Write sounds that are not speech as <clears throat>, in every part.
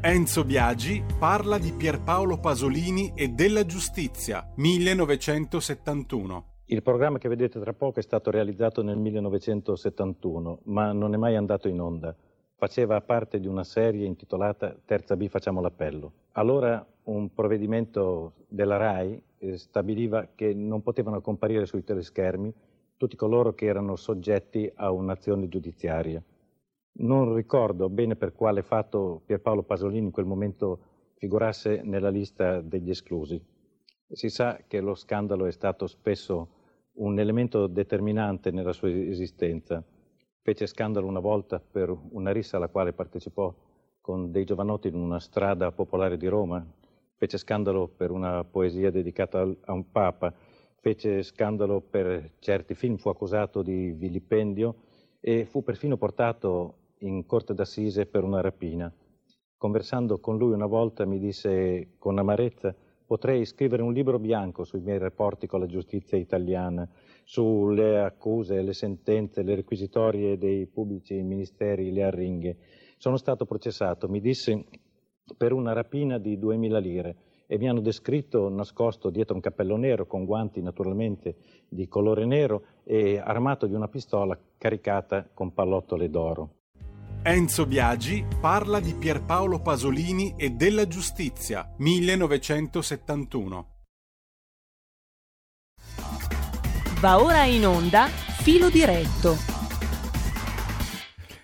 Enzo Biagi parla di Pierpaolo Pasolini e della giustizia, 1971. Il programma che vedete tra poco è stato realizzato nel 1971, ma non è mai andato in onda. Faceva parte di una serie intitolata Terza B facciamo l'appello. Allora un provvedimento della RAI eh, stabiliva che non potevano comparire sui teleschermi tutti coloro che erano soggetti a un'azione giudiziaria. Non ricordo bene per quale fatto Pierpaolo Pasolini in quel momento figurasse nella lista degli esclusi. Si sa che lo scandalo è stato spesso un elemento determinante nella sua esistenza. Fece scandalo una volta per una rissa alla quale partecipò con dei giovanotti in una strada popolare di Roma, fece scandalo per una poesia dedicata a un papa, fece scandalo per certi film, fu accusato di vilipendio e fu perfino portato in corte d'assise per una rapina. Conversando con lui una volta mi disse con amarezza potrei scrivere un libro bianco sui miei rapporti con la giustizia italiana, sulle accuse, le sentenze, le requisitorie dei pubblici ministeri, le arringhe. Sono stato processato, mi disse, per una rapina di 2000 lire e mi hanno descritto nascosto dietro un cappello nero, con guanti naturalmente di colore nero e armato di una pistola caricata con pallottole d'oro. Enzo Biagi parla di Pierpaolo Pasolini e della giustizia, 1971. Va ora in onda Filo diretto.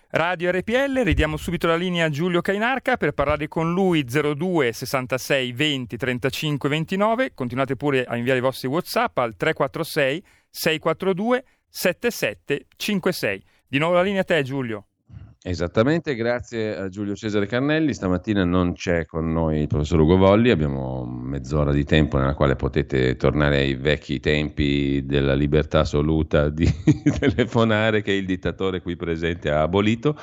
Radio RPL, ridiamo subito la linea a Giulio Cainarca per parlare con lui 02 66 20 35 29. Continuate pure a inviare i vostri WhatsApp al 346 642 7756. Di nuovo la linea a te Giulio. Esattamente, grazie a Giulio Cesare Carnelli. Stamattina non c'è con noi il professor Ugo Volli, abbiamo mezz'ora di tempo nella quale potete tornare ai vecchi tempi della libertà assoluta di <laughs> telefonare che il dittatore qui presente ha abolito.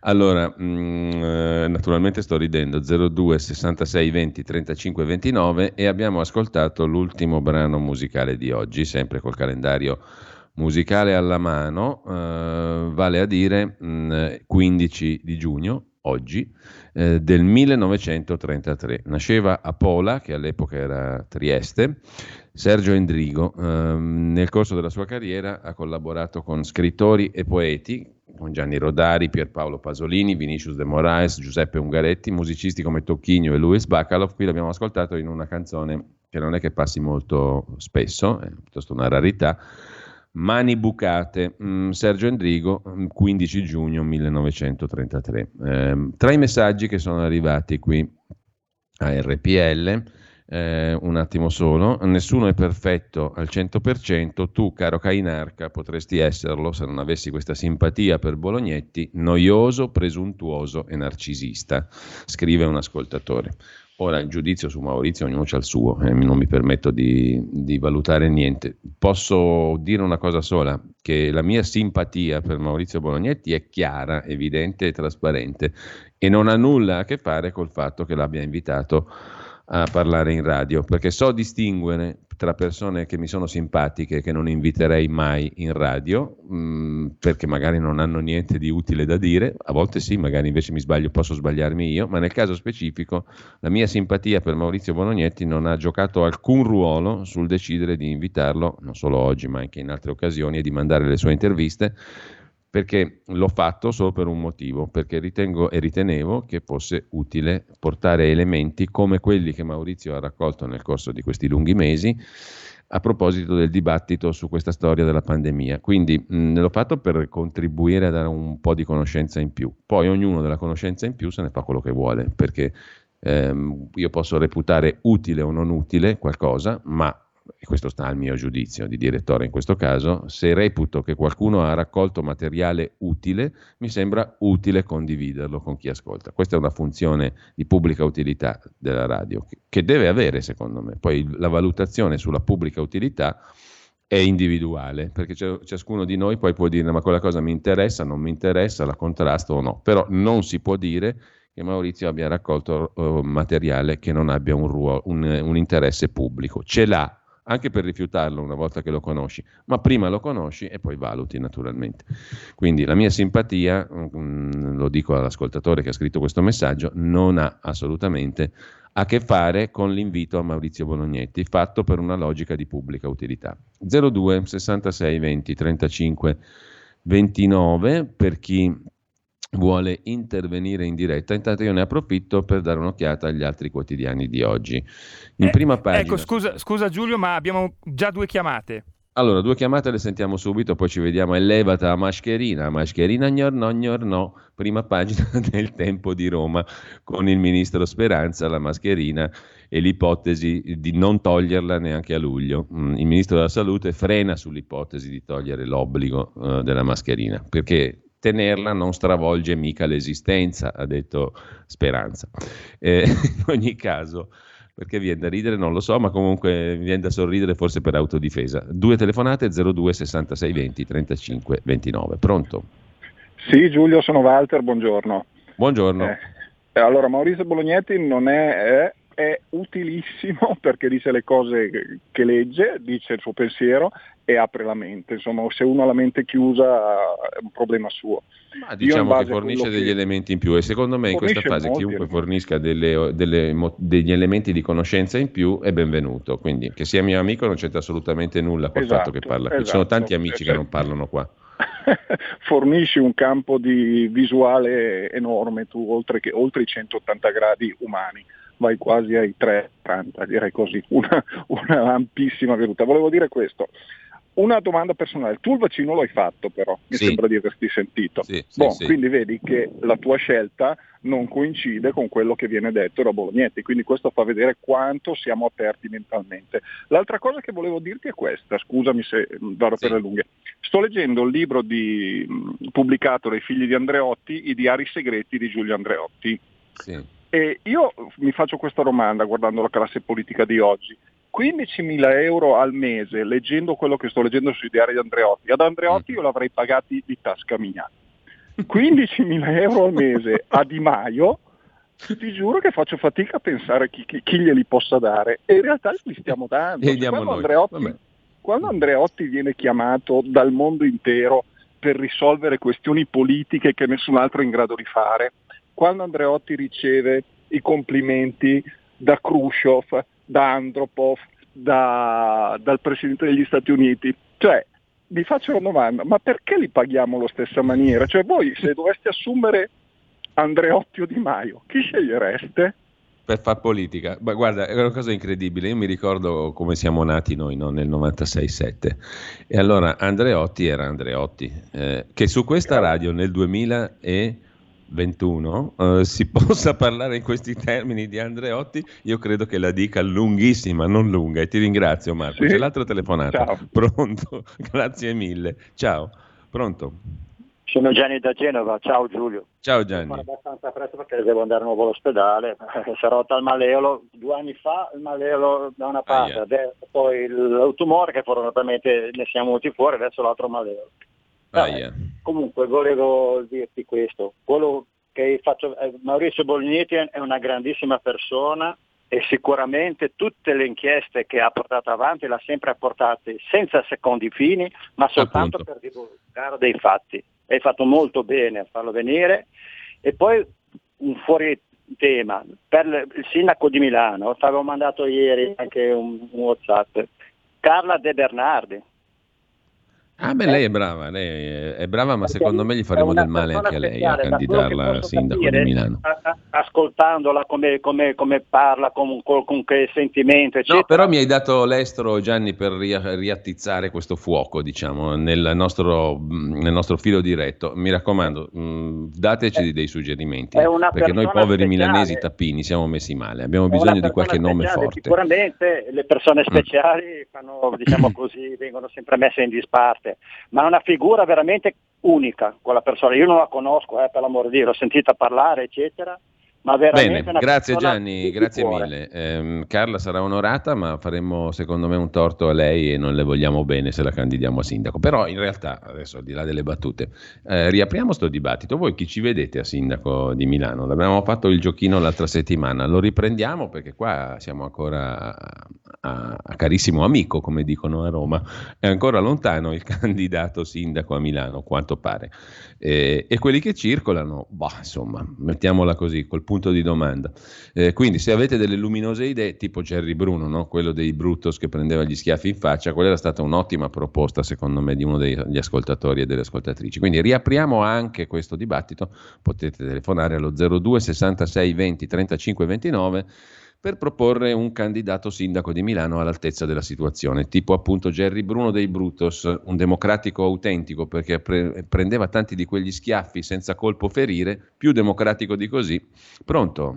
Allora, mh, mm, naturalmente sto ridendo, 02 66 20 35 29 e abbiamo ascoltato l'ultimo brano musicale di oggi, sempre col calendario musicale alla mano, eh, vale a dire mh, 15 di giugno, oggi, eh, del 1933. Nasceva a Pola, che all'epoca era Trieste, Sergio Endrigo. Eh, nel corso della sua carriera ha collaborato con scrittori e poeti, con Gianni Rodari, Pierpaolo Pasolini, Vinicius de Moraes, Giuseppe Ungaretti, musicisti come Tocchigno e Luis Bacalov. Qui l'abbiamo ascoltato in una canzone che non è che passi molto spesso, è piuttosto una rarità, Mani bucate, mm, Sergio Endrigo, 15 mm, giugno 1933. Eh, tra i messaggi che sono arrivati qui a RPL, eh, un attimo solo, nessuno è perfetto al 100%, tu caro Cainarca potresti esserlo se non avessi questa simpatia per Bolognetti, noioso, presuntuoso e narcisista, scrive un ascoltatore. Ora il giudizio su Maurizio ognuno c'ha il suo, eh, non mi permetto di, di, valutare niente. Posso dire una cosa sola, che la mia simpatia per Maurizio Bolognetti è chiara, evidente e trasparente e non ha nulla a che fare col fatto che l'abbia invitato a parlare in radio, perché so distinguere tra persone che mi sono simpatiche e che non inviterei mai in radio, mh, mm, perché magari non hanno niente di utile da dire, a volte sì, magari invece mi sbaglio, posso sbagliarmi io, ma nel caso specifico la mia simpatia per Maurizio Bonognetti non ha giocato alcun ruolo sul decidere di invitarlo, non solo oggi, ma anche in altre occasioni, e di mandare le sue interviste perché l'ho fatto solo per un motivo, perché ritengo e ritenevo che fosse utile portare elementi come quelli che Maurizio ha raccolto nel corso di questi lunghi mesi a proposito del dibattito su questa storia della pandemia. Quindi mh, l'ho fatto per contribuire a dare un po' di conoscenza in più. Poi ognuno della conoscenza in più se ne fa quello che vuole, perché ehm, io posso reputare utile o non utile qualcosa, ma e questo sta al mio giudizio di direttore in questo caso, se reputo che qualcuno ha raccolto materiale utile, mi sembra utile condividerlo con chi ascolta. Questa è una funzione di pubblica utilità della radio che deve avere, secondo me. Poi la valutazione sulla pubblica utilità è individuale, perché ciascuno di noi poi può dire ma quella cosa mi interessa, non mi interessa, la contrasto o no, però non si può dire che Maurizio abbia raccolto uh, materiale che non abbia un, ruolo, un, un interesse pubblico. Ce l'ha anche per rifiutarlo una volta che lo conosci, ma prima lo conosci e poi valuti naturalmente. Quindi la mia simpatia, mm, lo dico all'ascoltatore che ha scritto questo messaggio, non ha assolutamente a che fare con l'invito a Maurizio Bolognetti, fatto per una logica di pubblica utilità. 02 66 20 35 29 per chi vuole intervenire in diretta. Intanto io ne approfitto per dare un'occhiata agli altri quotidiani di oggi. In eh, prima pagina. Ecco, scusa, scusa Giulio, ma abbiamo già due chiamate. Allora, due chiamate le sentiamo subito, poi ci vediamo. Elevata a mascherina, mascherina gnorno gnorno, prima pagina <laughs> del Tempo di Roma, con il ministro Speranza, la mascherina e l'ipotesi di non toglierla neanche a luglio. Mm, il ministro della Salute frena sull'ipotesi di togliere l'obbligo uh, della mascherina, perché tenerla non stravolge mica l'esistenza, ha detto Speranza. Eh, <laughs> in ogni caso, perché viene da ridere non lo so, ma comunque viene da sorridere forse per autodifesa. Due telefonate 02 66 20 35 29. Pronto? Sì, Giulio, sono Walter, buongiorno. Buongiorno. Eh, allora, Maurizio Bolognetti non è, è è utilissimo <laughs> perché dice le cose che legge, dice il suo pensiero e apre la mente. Insomma, se uno ha la mente chiusa è un problema suo. Ma diciamo che fornisce degli che... elementi in più e secondo me in questa fase chiunque fornisca delle, delle, degli elementi di conoscenza in più è benvenuto. Quindi che sia mio amico non c'entra assolutamente nulla col esatto, fatto che parla. Esatto. Ci sono tanti amici che non parlano qua. <laughs> fornisci un campo di visuale enorme tu, oltre, che, oltre i 180 gradi umani vai quasi ai 3,80, direi così, una, una ampissima veduta. Volevo dire questo. Una domanda personale, tu il vaccino l'hai fatto però, mi sì. sembra di averti sentito. Sì, bon, sì, quindi vedi che la tua scelta non coincide con quello che viene detto da Bolognetti, quindi questo fa vedere quanto siamo aperti mentalmente. L'altra cosa che volevo dirti è questa, scusami se vado per le lunghe. Sto leggendo il libro di, pubblicato dai figli di Andreotti, I diari segreti di Giulio Andreotti. Sì e io mi faccio questa domanda guardando la classe politica di oggi. 15.000 euro al mese leggendo quello che sto leggendo sui diari di Andreotti. Ad Andreotti mm. io l'avrei pagati di tasca mia. 15.000 <laughs> euro al mese a Di Maio, ti giuro che faccio fatica a pensare chi, chi, chi glieli possa dare. E in realtà li stiamo dando. Cioè, quando, Andreotti, quando Andreotti viene chiamato dal mondo intero per risolvere questioni politiche che nessun altro è in grado di fare, quando Andreotti riceve i complimenti da Khrushchev, da Andropov, da, dal Presidente degli Stati Uniti, cioè vi faccio una domanda, ma perché li paghiamo allo stessa maniera? Cioè voi se doveste assumere Andreotti o Di Maio, chi scegliereste? Per far politica, ma guarda, è una cosa incredibile. Io mi ricordo come siamo nati noi no? nel 96-7. E allora Andreotti era Andreotti, eh, che su questa radio nel 2000 e 21 uh, si <laughs> possa parlare in questi termini di Andreotti, io credo che la dica lunghissima, non lunga. E ti ringrazio Marco. Sì. C'è l'altra telefonata. Ciao. <laughs> Pronto? <laughs> Grazie mille. Ciao. Pronto? Sono Gianni da Genova, ciao Giulio. Ciao Gianni. Sono abbastanza presto perché devo andare nuovo all'ospedale, è rotta il maleolo, due anni fa il maleolo da una parte, ah, yeah. poi il tumore che fortunatamente ne siamo venuti fuori, adesso l'altro maleolo. Ah, yeah. Comunque volevo dirti questo, quello che faccio, eh, Maurizio Bolognetti è una grandissima persona e sicuramente tutte le inchieste che ha portato avanti le ha sempre portate senza secondi fini, ma soltanto Appunto. per divulgare dei fatti. Hai fatto molto bene a farlo venire. E poi un fuori tema, per il sindaco di Milano, ti avevo mandato ieri anche un, un Whatsapp, Carla De Bernardi, Ah, beh, lei è brava, lei è brava, ma secondo me gli faremo del male anche a lei a candidarla a sindaco capire, di Milano. Ascoltandola come, come, come parla, con, con, che sentimento, eccetera. No, però mi hai dato l'estro, Gianni, per riattizzare questo fuoco, diciamo, nel nostro, nel nostro filo diretto. Mi raccomando, dateci eh, dei suggerimenti, perché noi poveri speciale. milanesi tappini siamo messi male, abbiamo bisogno di qualche nome forte. Sicuramente le persone mm. speciali mm. fanno, diciamo <coughs> così, vengono sempre messe in disparte ma è una figura veramente unica quella persona. Io non la conosco, eh, per l'amor di Dio, l'ho sentita parlare, eccetera, Ma veramente Bene, grazie Gianni, grazie mille. Eh, Carla sarà onorata, ma faremmo secondo me un torto a lei e non le vogliamo bene se la candidiamo a sindaco. Però in realtà, adesso al di là delle battute, eh, riapriamo questo dibattito. Voi chi ci vedete a sindaco di Milano? L'abbiamo fatto il giochino l'altra settimana, lo riprendiamo perché qua siamo ancora a, a, a carissimo amico, come dicono a Roma. È ancora lontano il <laughs> candidato sindaco a Milano, quanto pare. Eh, e quelli che circolano, bah, insomma, mettiamola così, col punto di domanda. Eh, quindi se avete delle luminose idee, tipo Jerry Bruno, no? quello dei Brutus che prendeva gli schiaffi in faccia, quella era stata un'ottima proposta secondo me di uno degli ascoltatori e delle ascoltatrici. Quindi riapriamo anche questo dibattito, potete telefonare allo 02 66 20 35 29 per proporre un candidato sindaco di Milano all'altezza della situazione, tipo appunto Gerry Bruno dei Brutos, un democratico autentico perché pre- prendeva tanti di quegli schiaffi senza colpo ferire, più democratico di così. Pronto?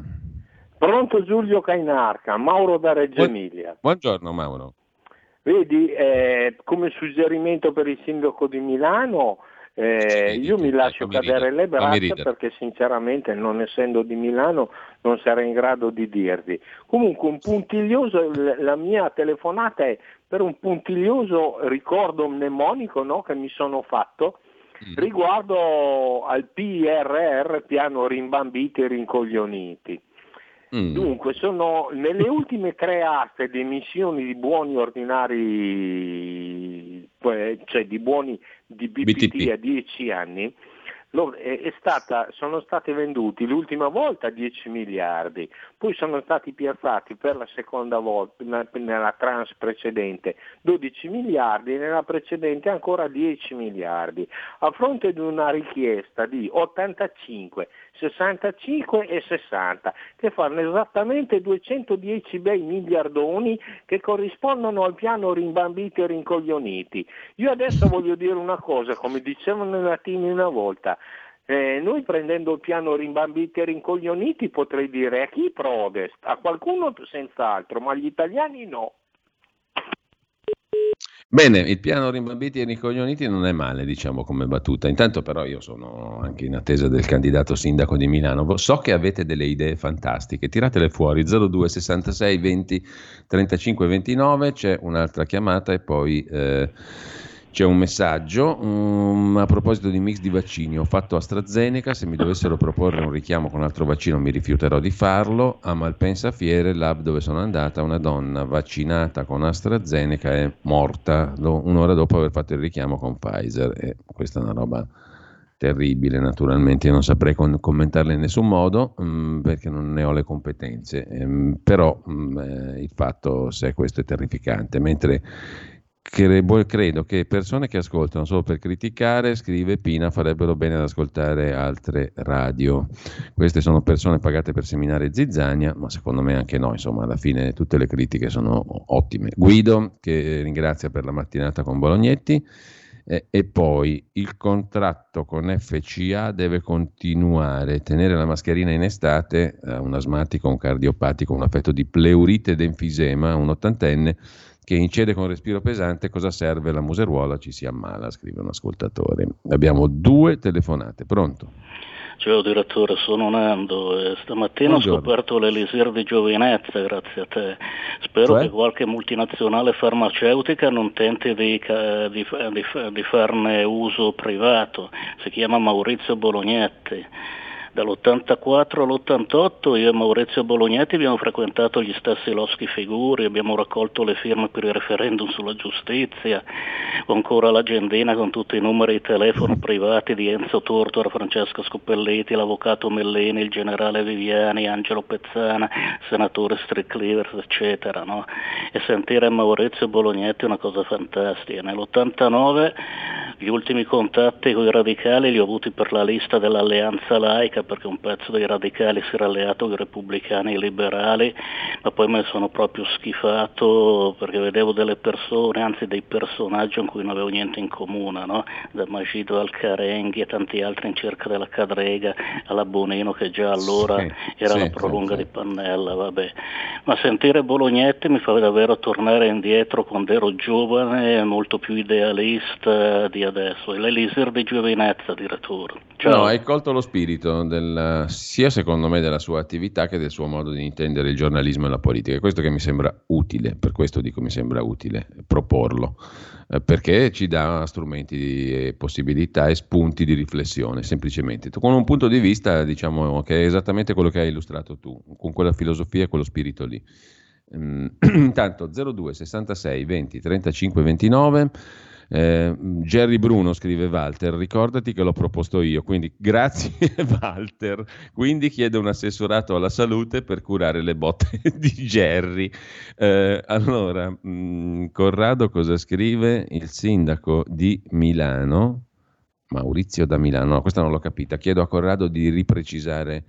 Pronto Giulio Cainarca, Mauro da Reggio Emilia. Buongiorno Mauro. Vedi, eh, come suggerimento per il sindaco di Milano, eh, io mi lascio cadere le braccia perché sinceramente non essendo di Milano non sarei in grado di dirvi. Comunque un puntiglioso, la mia telefonata è per un puntiglioso ricordo mnemonico no, che mi sono fatto mm. riguardo al PRR, piano rimbambiti e rincoglioniti. Mm. Dunque, sono nelle <laughs> ultime tre aste di emissioni di buoni ordinari, cioè di buoni di BPT, BTP. a 10 anni, è stata, sono stati venduti l'ultima volta 10 miliardi, poi sono stati piazzati per la seconda volta nella trans precedente 12 miliardi nella precedente ancora 10 miliardi, a fronte di una richiesta di 85, 65 e 60, che fanno esattamente 210 bei miliardoni che corrispondono al piano rimbambiti e rincoglioniti. Io adesso voglio dire una cosa, come dicevano i latini una volta, eh, noi prendendo il piano rimbambiti e rincoglioniti potrei dire a chi protest, a qualcuno senz'altro, ma agli italiani no. Bene, il piano rimbambiti e ricoglioniti non è male, diciamo, come battuta. Intanto però io sono anche in attesa del candidato sindaco di Milano. So che avete delle idee fantastiche, tiratele fuori 02 66 20 35 29, c'è un'altra chiamata e poi... Eh, c'è un messaggio um, a proposito di mix di vaccini. Ho fatto AstraZeneca, se mi dovessero proporre un richiamo con altro vaccino mi rifiuterò di farlo. A Malpensa Fiere, lab dove sono andata, una donna vaccinata con AstraZeneca è morta un'ora dopo aver fatto il richiamo con Pfizer. E questa è una roba terribile naturalmente, io non saprei con- commentarla in nessun modo um, perché non ne ho le competenze, um, però um, eh, il fatto se questo è terrificante, mentre credo che persone che ascoltano solo per criticare, scrive Pina, farebbero bene ad ascoltare altre radio. Queste sono persone pagate per seminare zizzania, ma secondo me anche noi, insomma, alla fine tutte le critiche sono ottime. Guido, che ringrazia per la mattinata con Bolognetti. E poi il contratto con FCA deve continuare, tenere la mascherina in estate, eh, un asmatico, un cardiopatico, un affetto di pleurite ed enfisema, un ottantenne, che incede con respiro pesante, cosa serve la museruola? Ci si ammala, scrive un ascoltatore. Abbiamo due telefonate, pronto? Ciao direttore, sono Nando e stamattina Buongiorno. ho scoperto l'elisir di giovinezza grazie a te. Spero cioè? che qualche multinazionale farmaceutica non tenti di, di, di, di farne uso privato. Si chiama Maurizio Bolognetti Dall'84 all'88 io e Maurizio Bolognetti abbiamo frequentato gli stessi loschi figuri, abbiamo raccolto le firme per il referendum sulla giustizia, ho ancora l'agendina con tutti i numeri di telefono privati di Enzo Tortora, Francesco Scoppelletti, l'avvocato Mellini, il generale Viviani, Angelo Pezzana, senatore Strickleavers, eccetera. No? E sentire Maurizio Bolognetti è una cosa fantastica. Nell'89 gli ultimi contatti con i radicali li ho avuti per la lista dell'alleanza laica perché un pezzo dei radicali si era alleato con i repubblicani e i liberali, ma poi me ne sono proprio schifato perché vedevo delle persone, anzi dei personaggi con cui non avevo niente in comune, no? da Magido al Carenghi e tanti altri in cerca della Cadrega, alla Bonino che già allora sì, era sì, la prolunga sì. di Pannella, vabbè. Ma sentire Bolognetti mi fa davvero tornare indietro quando ero giovane, molto più idealista di adesso, è l'elisir di giovinezza addirittura. Ciao. No, hai colto lo spirito del, sia secondo me della sua attività che del suo modo di intendere il giornalismo e la politica. È questo che mi sembra utile, per questo dico mi sembra utile proporlo, eh, perché ci dà strumenti e possibilità e spunti di riflessione, semplicemente, con un punto di vista diciamo che è esattamente quello che hai illustrato tu, con quella filosofia e quello spirito lì. Mm, <clears throat> intanto 02 66 20 35 29 eh, Jerry Bruno scrive Walter, ricordati che l'ho proposto io, quindi <laughs> grazie Walter. Quindi chiedo un assessorato alla salute per curare le botte <laughs> di Jerry. Eh, allora, mh, mm, Corrado cosa scrive? Il sindaco di Milano, Maurizio da Milano, no, questa non l'ho capita. Chiedo a Corrado di riprecisare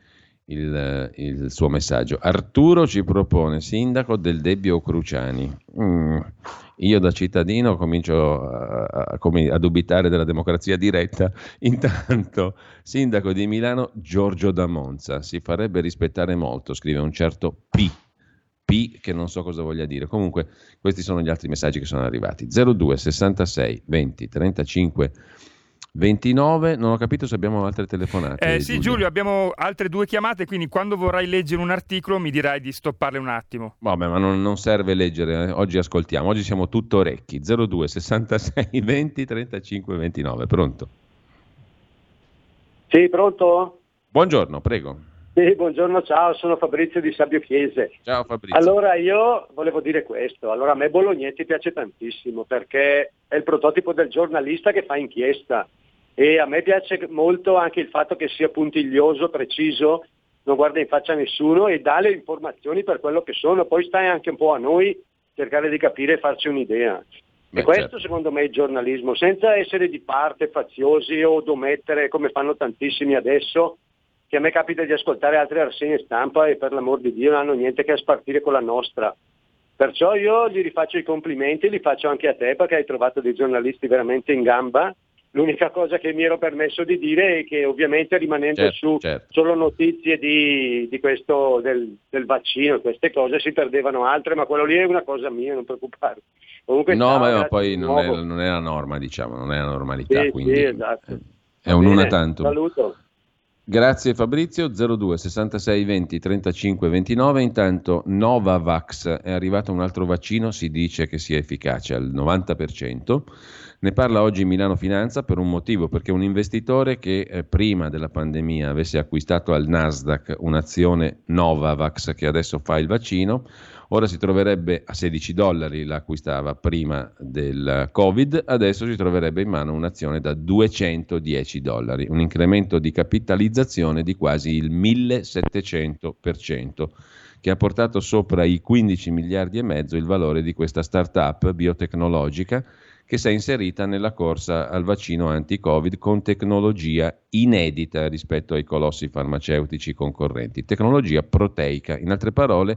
il, il, suo messaggio. Arturo ci propone sindaco del Debbio Cruciani. Mm, io da cittadino comincio a, a, a, dubitare della democrazia diretta. <laughs> Intanto, sindaco di Milano Giorgio da Monza. Si farebbe rispettare molto, scrive un certo P. P che non so cosa voglia dire. Comunque, questi sono gli altri messaggi che sono arrivati. 02 66 20 35 29, non ho capito se abbiamo altre telefonate. Eh, sì, Giulio. Giulio. abbiamo altre due chiamate, quindi quando vorrai leggere un articolo mi dirai di stopparle un attimo. Vabbè, ma non, non serve leggere, eh. oggi ascoltiamo, oggi siamo tutto orecchi. 02 66 20 35 29, pronto? Sì, pronto? Buongiorno, prego. Sì, buongiorno, ciao, sono Fabrizio di Sabio Chiese. Ciao Fabrizio. Allora io volevo dire questo, allora a me Bolognetti piace tantissimo perché è il prototipo del giornalista che fa inchiesta e a me piace molto anche il fatto che sia puntiglioso, preciso, non guarda in faccia a nessuno e dà le informazioni per quello che sono, poi stai anche un po' a noi cercare di capire e farci un'idea. Beh, e questo certo. secondo me è il giornalismo, senza essere di parte, faziosi o domettere come fanno tantissimi adesso, che a me capita di ascoltare altre rassegne stampa e per l'amor di Dio non hanno niente che a spartire con la nostra. Perciò io gli rifaccio i complimenti, li faccio anche a te perché hai trovato dei giornalisti veramente in gamba L'unica cosa che mi ero permesso di dire è che ovviamente rimanendo certo, su certo. solo notizie di, di questo, del, del, vaccino, queste cose si perdevano altre, ma quello lì è una cosa mia, non preoccuparti. Comunque, no, ma poi non è, non è, la norma, diciamo, non è la normalità, sì, quindi sì, esatto. è un una tanto. Saluto. Grazie Fabrizio, 02 66 20 35 29, intanto Novavax è arrivato un altro vaccino, si dice che sia efficace al 90%. Ne parla oggi Milano Finanza per un motivo, perché un investitore che eh, prima della pandemia avesse acquistato al Nasdaq un'azione Novavax che adesso fa il vaccino, ora si troverebbe a 16 dollari, l'acquistava prima del Covid, adesso si troverebbe in mano un'azione da 210 dollari, un incremento di capitalizzazione di quasi il 1700% che ha portato sopra i 15 miliardi e mezzo il valore di questa startup biotecnologica che si è inserita nella corsa al vaccino anti-Covid con tecnologia inedita rispetto ai colossi farmaceutici concorrenti, tecnologia proteica, in altre parole,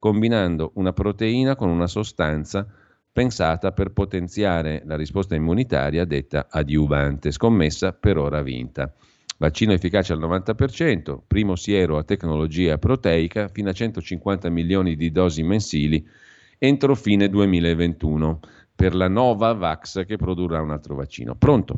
combinando una proteina con una sostanza pensata per potenziare la risposta immunitaria detta adiuvante, scommessa per ora vinta. Vaccino efficace al 90%, primo siero a tecnologia proteica, fino a 150 milioni di dosi mensili entro fine 2021 per la Nova Vax che produrrà un altro vaccino. Pronto?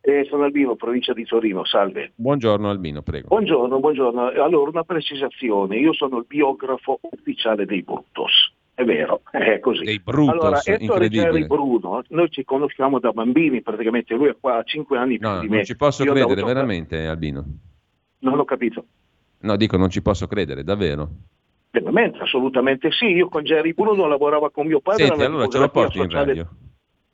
Eh, sono Albino, provincia di Torino, salve. Buongiorno Albino, prego. Buongiorno, buongiorno. Allora, una precisazione, io sono il biografo ufficiale dei Brutos. È vero, <laughs> è così. Dei Brutos, allora, incredibile. Bruno, noi ci conosciamo da bambini, praticamente lui ha qua 5 anni più no, di me. Non ci posso io credere, veramente Albino. Non l'ho capito. No, dico, non ci posso credere, davvero. Veramente, assolutamente sì. Io con Jerry Bruno lavorava con mio padre. Senti, allora ce lo porti in radio?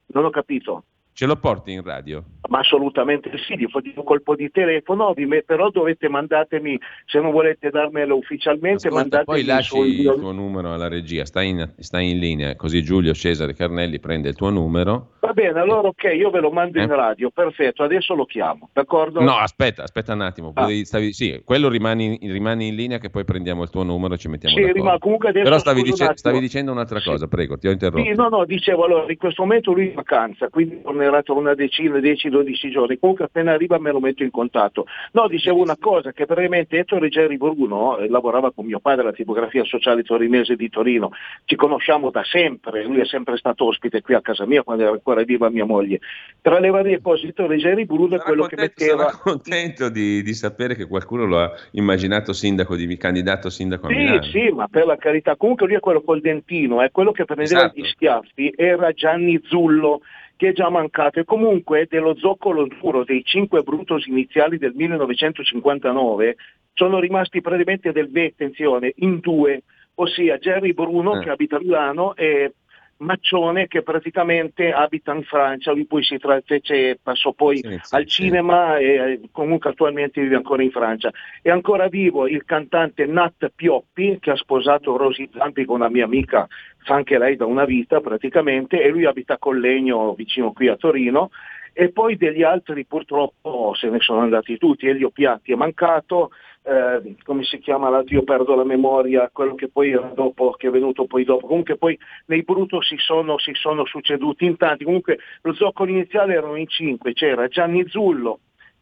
Non ho capito. Ce lo porti in radio? Ma assolutamente sì, gli faccio un colpo di telefono, però dovete mandatemi, se non volete darmelo ufficialmente, Ascolta, mandatemi poi lasci il, il tuo numero alla regia, stai in, stai in, linea, così Giulio Cesare Carnelli prende il tuo numero. Va bene, allora ok, io ve lo mando eh? in radio, perfetto, adesso lo chiamo, d'accordo? No, aspetta, aspetta un attimo, ah. stavi, sì, quello rimani, rimani, in linea che poi prendiamo il tuo numero e ci mettiamo sì, d'accordo. Comunque adesso, però stavi, dice, stavi, dicendo un'altra cosa, prego, ti ho interrotto. Sì, no, no, dicevo, allora, in questo momento lui è in vacanza, quindi tornerà era tra una decina, 10-12 giorni, comunque appena arriva me lo metto in contatto. No, dicevo una cosa, che praticamente Ettore Geri Bruno eh, lavorava con mio padre alla tipografia sociale torinese di Torino, ci conosciamo da sempre, lui è sempre stato ospite qui a casa mia quando era ancora viva mia moglie. Tra le varie cose, Ettore Geri Bruno è quello contento, che metteva... Sono contento di, di, sapere che qualcuno lo ha immaginato sindaco di, candidato sindaco a sì, Milano. Sì, ma per la carità, comunque lui è quello col dentino, è quello che prendeva esatto. gli schiaffi, era Gianni Zullo che è già mancato e comunque dello zoccolo duro dei cinque Brutus iniziali del 1959 sono rimasti praticamente del B, attenzione, in due, ossia Jerry Bruno eh. che abita a Milano e Maccione che praticamente abita in Francia, lui poi si tra- fece, passò poi sì, sì, al cinema sì. e comunque attualmente vive ancora in Francia. È ancora vivo il cantante Nat Pioppi che ha sposato Rosy Zampi con una mia amica, fa anche lei da una vita praticamente, e lui abita a Collegno vicino qui a Torino. E poi degli altri purtroppo se ne sono andati tutti, Elio Piatti è mancato, eh, come si chiama l'altro, io perdo la memoria, quello che poi era dopo, che è venuto poi dopo, comunque poi nei Bruto si sono, si sono succeduti in tanti, comunque lo zoccolo iniziale erano in cinque, c'era Gianni Zullo,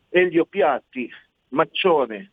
Elio Piatti, Maccione,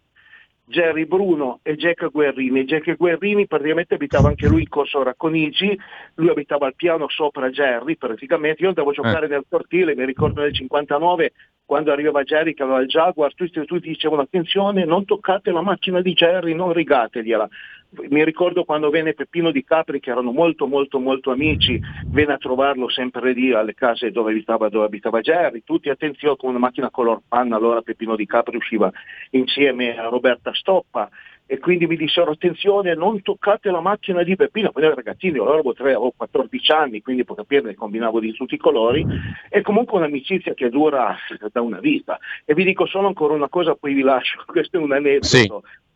Jerry Bruno e Jack Guerrini. Jack Guerrini praticamente abitava anche lui in Corso Racconigi, lui abitava al piano sopra Jerry praticamente, io andavo a giocare eh. nel cortile, mi ricordo nel 59 quando arrivava Jerry che aveva il Jaguar, tutti, tutti dicevano attenzione, non toccate la macchina di Jerry, non rigategliela. Mi ricordo quando venne Peppino di Capri, che erano molto molto molto amici, venne a trovarlo sempre lì alle case dove abitava, dove abitava Jerry, tutti attenzione con una macchina color panna, allora Peppino di Capri usciva insieme a Roberta Stoppa, e quindi mi dissero attenzione non toccate la macchina di Peppino, poi ero ragazzino, io avevo 3 o 14 anni, quindi può capire ne combinavo di tutti i colori, è comunque un'amicizia che dura da una vita. E vi dico solo ancora una cosa, poi vi lascio, <laughs> questo è un aneddoto. Sì.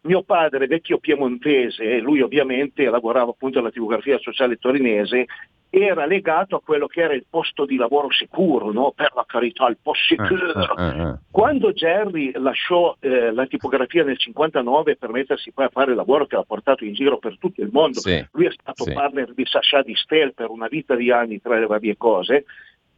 Mio padre, vecchio piemontese, lui ovviamente lavorava appunto alla tipografia sociale torinese, era legato a quello che era il posto di lavoro sicuro, no? per la carità, il posto eh, sicuro. Eh, eh, eh. Quando Jerry lasciò eh, la tipografia nel 59 per mettersi poi a fare il lavoro che l'ha portato in giro per tutto il mondo, sì, lui è stato sì. partner di Sasha Distel per una vita di anni tra le varie cose,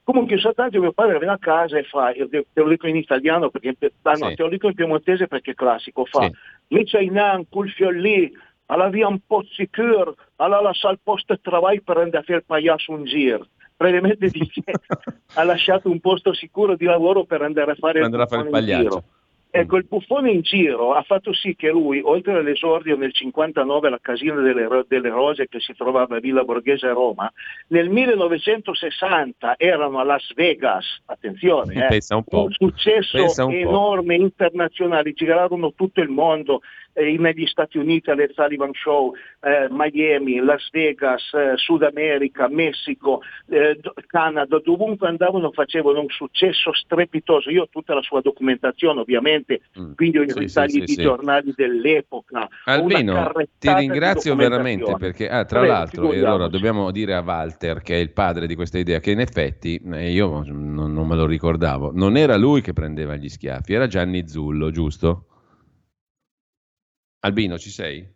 Comunque soltanto mio padre viene a casa e fa, te lo dico in italiano perché ah, no, sì. te lo dico in piemontese perché è classico, fa sì. In quel lì alla via un po' sicuro, alla lascia il posto di lavoro per andare a fare il pagliasso un giro. Praticamente dice, <laughs> ha lasciato un posto sicuro di lavoro per andare a fare, andare a fare il pagliaccio. Ecco, il buffone in giro ha fatto sì che lui, oltre all'esordio nel 59 alla casina delle, delle, Rose che si trovava a Villa Borghese a Roma, nel 1960 erano a Las Vegas, attenzione, <laughs> eh, un, un, successo un enorme internazionale, girarono tutto il mondo, eh, negli Stati Uniti alle Sullivan Show, eh, Miami, Las Vegas, eh, Sud America, Messico, eh, Canada, dovunque andavano facevano un successo strepitoso. Io ho tutta la sua documentazione ovviamente, mm. quindi ho i sì, ritagli sì, di sì, giornali dell'epoca. Albino, ti ringrazio veramente perché ah, tra Beh, l'altro, e allora dobbiamo dire a Walter che è il padre di questa idea, che in effetti eh, io non, non me lo ricordavo, non era lui che prendeva gli schiaffi, era Gianni Zullo, giusto? Albino, ci sei?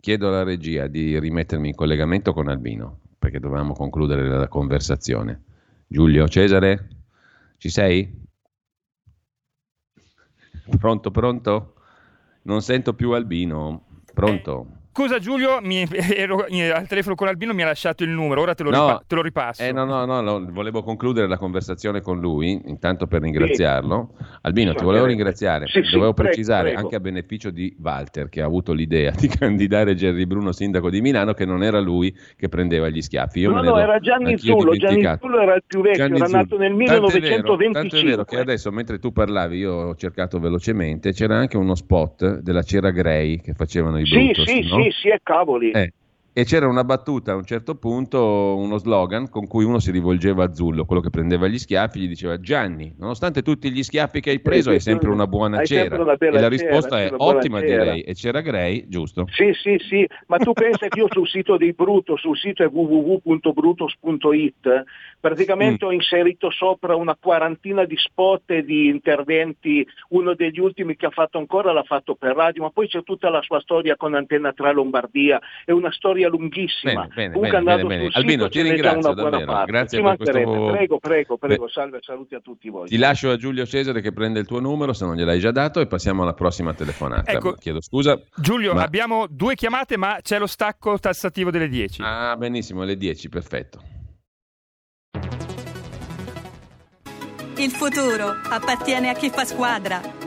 Chiedo alla regia di rimettermi in collegamento con Albino, perché dovevamo concludere la conversazione. Giulio, Cesare, ci sei? Pronto, pronto? Non sento più Albino. Pronto? Scusa Giulio, mi, <laughs> ero al telefono con Albino, mi ha lasciato il numero, ora te lo, no, ripa- te lo ripasso. Eh, no, no, no, no, volevo concludere la conversazione con lui, intanto per ringraziarlo. Sì. Albino, ti volevo ringraziare, sì, dovevo sì, precisare prego. anche a beneficio di Walter, che ha avuto l'idea <laughs> di candidare Gerry Bruno sindaco di Milano, che non era lui che prendeva gli schiaffi. Io no, no, era Gianni Zullo, Gianni Zullo era il più vecchio, Gianni era Zullo. nato nel 1925. Tanto è vero che adesso, mentre tu parlavi, io ho cercato velocemente, c'era anche uno spot della Cera Grey che facevano i Brutus, sì, no? Sì, sì, cavoli. Eh, e c'era una battuta a un certo punto, uno slogan con cui uno si rivolgeva a Zullo, quello che prendeva gli schiaffi, gli diceva Gianni, nonostante tutti gli schiaffi che hai preso, hai sempre una buona cera. Una e la risposta cera, è ottima cera. direi, e c'era Grey, giusto? Sì, sì, sì, ma tu pensa che io sul sito dei Bruto, sul sito è www.brutos.it, praticamente mm. ho inserito sopra una quarantina di spot e di interventi, uno degli ultimi che ha fatto ancora l'ha fatto per radio, ma poi c'è tutta la sua storia con Antenna 3 Lombardia, è una storia storia lunghissima. Bene, bene, Comunque bene, bene, bene. Albino, ti ringrazio davvero. Grazie per questo... Prego, prego, prego. Salve, saluti a tutti voi. Ti lascio a Giulio Cesare che prende il tuo numero, se non gliel'hai già dato, e passiamo alla prossima telefonata. Ecco, Chiedo scusa. Giulio, ma... abbiamo due chiamate, ma c'è lo stacco tassativo delle 10. Ah, benissimo, alle 10, perfetto. Il futuro appartiene a chi fa squadra.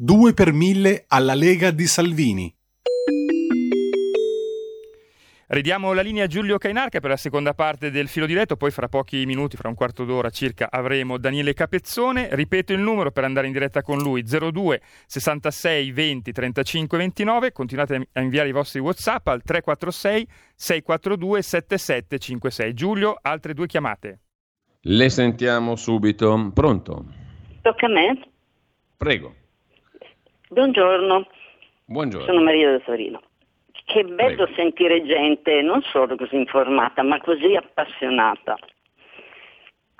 2 per 1000 alla Lega di Salvini. Ridiamo la linea a Giulio Cainarca per la seconda parte del filo diretto, poi fra pochi minuti, fra un quarto d'ora circa, avremo Daniele Capezzone. Ripeto il numero per andare in diretta con lui, 02 66 20 35 29. Continuate a inviare i vostri WhatsApp al 346 642 7756. Giulio, altre due chiamate. Le sentiamo subito. Pronto? Tocca a me? Prego. Buongiorno. Buongiorno. Sono Maria da Torino. Che bello Prego. sentire gente non solo così informata, ma così appassionata.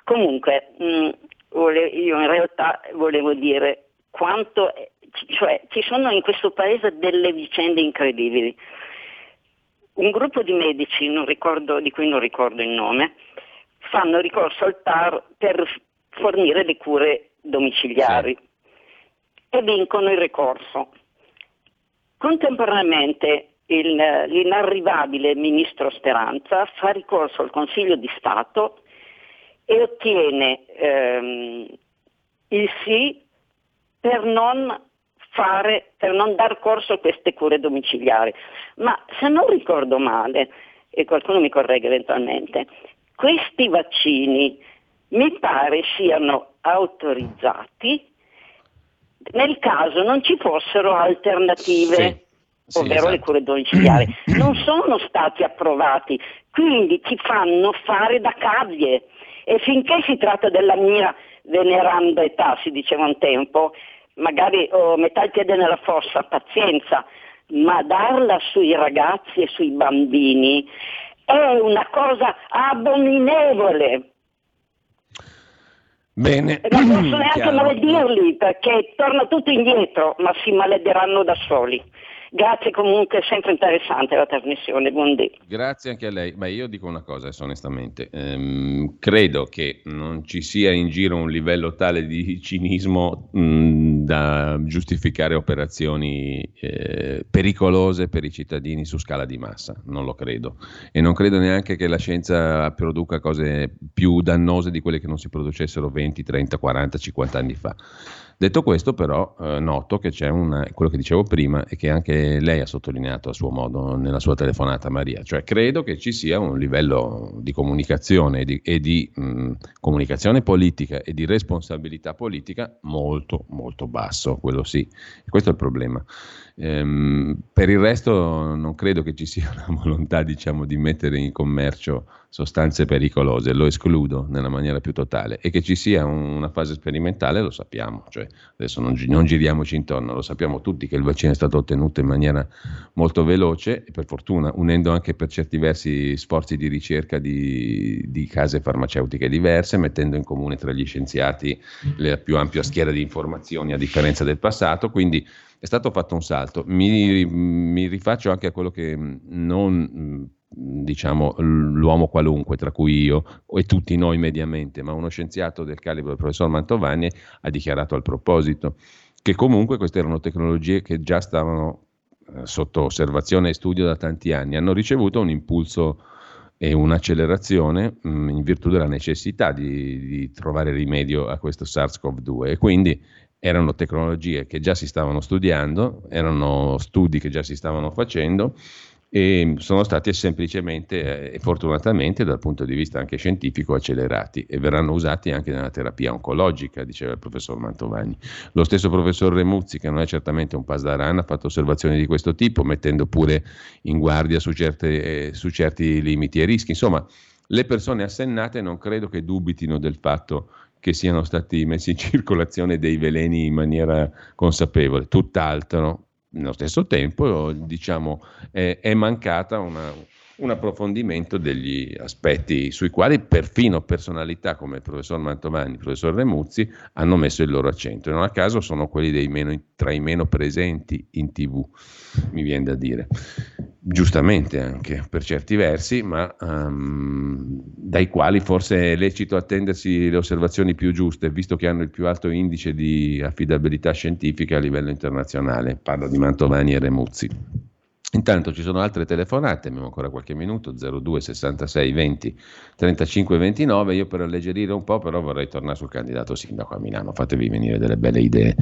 Comunque, mh, mm, vole, io in realtà volevo dire quanto, cioè, ci sono in questo paese delle vicende incredibili. Un gruppo di medici, ricordo, di cui non ricordo il nome, fanno ricorso al TAR per fornire le cure domiciliari. Sì e vincono il ricorso. Contemporaneamente il, l'inarrivabile ministro Speranza fa ricorso al Consiglio di Stato e ottiene ehm, il sì per non, fare, per non dar corso a queste cure domiciliari. Ma se non ricordo male, e qualcuno mi corregga eventualmente, questi vaccini mi pare siano autorizzati nel caso non ci fossero alternative. Sì, ovvero esatto. le cure domiciliari, <clears throat> non sono stati approvati, quindi ci fanno fare da cavie e finché si tratta della mia veneranda età, si diceva un tempo, magari ho metà il piede nella fossa, pazienza, ma darla sui ragazzi e sui bambini è una cosa abominevole. Bene. Non posso <clears throat> neanche maledirli perché torna tutto indietro, ma si malediranno da soli. Grazie comunque, è sempre interessante la trasmissione, buondì. Grazie anche a lei. Beh, io dico una cosa adesso onestamente, ehm, credo che non ci sia in giro un livello tale di cinismo mh, da giustificare operazioni eh, pericolose per i cittadini su scala di massa, non lo credo. E non credo neanche che la scienza produca cose più dannose di quelle che non si producessero 20, 30, 40, 50 anni fa. Detto questo, però, eh, noto che c'è una, quello che dicevo prima e che anche lei ha sottolineato a suo modo nella sua telefonata, Maria. Cioè, credo che ci sia un livello di comunicazione e di, e di mh, comunicazione politica e di responsabilità politica molto, molto basso, quello sì. E questo è il problema. Ehm, per il resto non credo che ci sia <laughs> una volontà diciamo, di mettere in commercio sostanze pericolose, lo escludo nella maniera più totale. E che ci sia un, una fase sperimentale lo sappiamo, cioè, adesso non, non, giriamoci intorno, lo sappiamo tutti che il vaccino è stato ottenuto in maniera molto veloce e per fortuna unendo anche per certi versi sforzi di ricerca di, di case farmaceutiche diverse, mettendo in comune tra gli scienziati la più ampia schiera di informazioni a differenza del passato, quindi è stato fatto un salto. Mi, mi rifaccio anche a quello che non diciamo l'uomo qualunque, tra cui io e tutti noi mediamente, ma uno scienziato del calibro del professor Mantovani ha dichiarato al proposito che comunque queste erano tecnologie che già stavano eh, sotto osservazione e studio da tanti anni, hanno ricevuto un impulso e un'accelerazione mh, mm, in virtù della necessità di, di, trovare rimedio a questo SARS-CoV-2 e quindi erano tecnologie che già si stavano studiando, erano studi che già si stavano facendo e sono stati semplicemente e fortunatamente dal punto di vista anche scientifico accelerati e verranno usati anche nella terapia oncologica, diceva il professor Mantovani. Lo stesso professor Remuzzi, che non è certamente un pasdaran, ha fatto osservazioni di questo tipo, mettendo pure in guardia su, certe, eh, su certi limiti e rischi. Insomma, le persone assennate non credo che dubitino del fatto che siano stati messi in circolazione dei veleni in maniera consapevole, tutt'altro nello stesso tempo diciamo, è, è mancata una, un approfondimento degli aspetti sui quali perfino personalità come il professor Mantovani, il professor Remuzzi hanno messo il loro accento. Non a caso sono quelli meno, tra i meno presenti in tv, mi viene da dire. Giustamente anche per certi versi, ma um, dai quali forse è lecito attendersi le osservazioni più giuste, visto che hanno il più alto indice di affidabilità scientifica a livello internazionale. Parlo di Mantovani e Remuzzi. Intanto ci sono altre telefonate, abbiamo ancora qualche minuto, 02 66 20 35 29, io per alleggerire un po' però vorrei tornare sul candidato sindaco a Milano, fatevi venire delle belle idee.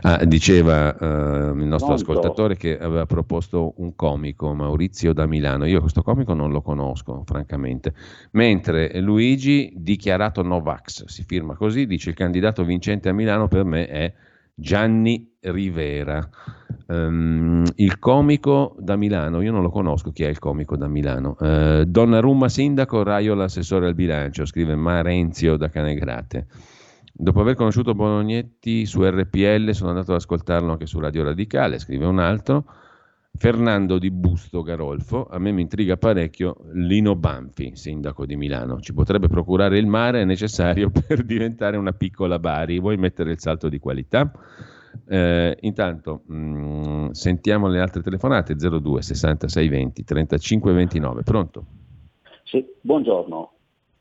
Ah, diceva uh, il nostro Molto. ascoltatore che aveva proposto un comico, Maurizio da Milano, io questo comico non lo conosco francamente, mentre Luigi dichiarato Novax, si firma così, dice il candidato vincente a Milano per me è Gianni Rivera. Um, il comico da Milano, io non lo conosco chi è il comico da Milano. Uh, Donnarumma sindaco, Raio l'assessore al bilancio, scrive Marenzio da Canegrate. Dopo aver conosciuto Bonognetti su RPL sono andato ad ascoltarlo anche su Radio Radicale, scrive un altro. Fernando di Busto Garolfo, a me mi intriga parecchio Lino Banfi, sindaco di Milano. Ci potrebbe procurare il mare, necessario <laughs> per diventare una piccola Bari. Vuoi mettere il salto di qualità? Eh, intanto mh, mm, sentiamo le altre telefonate 02 66 20 35 29. Pronto? Sì, buongiorno.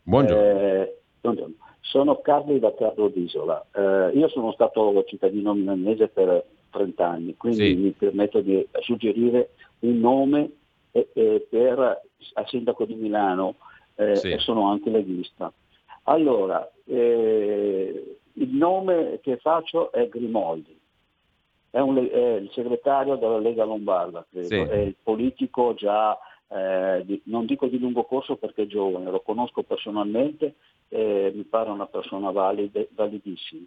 Buongiorno. Eh, buongiorno. Sono Carlo da Carlo d'Isola. Eh, io sono stato cittadino milanese per 30 anni, quindi sì. mi permetto di suggerire un nome eh, eh, per al sindaco di Milano eh, sì. e sono anche leghista. Allora, eh, il nome che faccio è Grimoldi, è, un, è il segretario della Lega Lombarda, credo, sì. è il politico già, eh, di, non dico di lungo corso perché è giovane, lo conosco personalmente, eh, mi pare una persona valide, validissima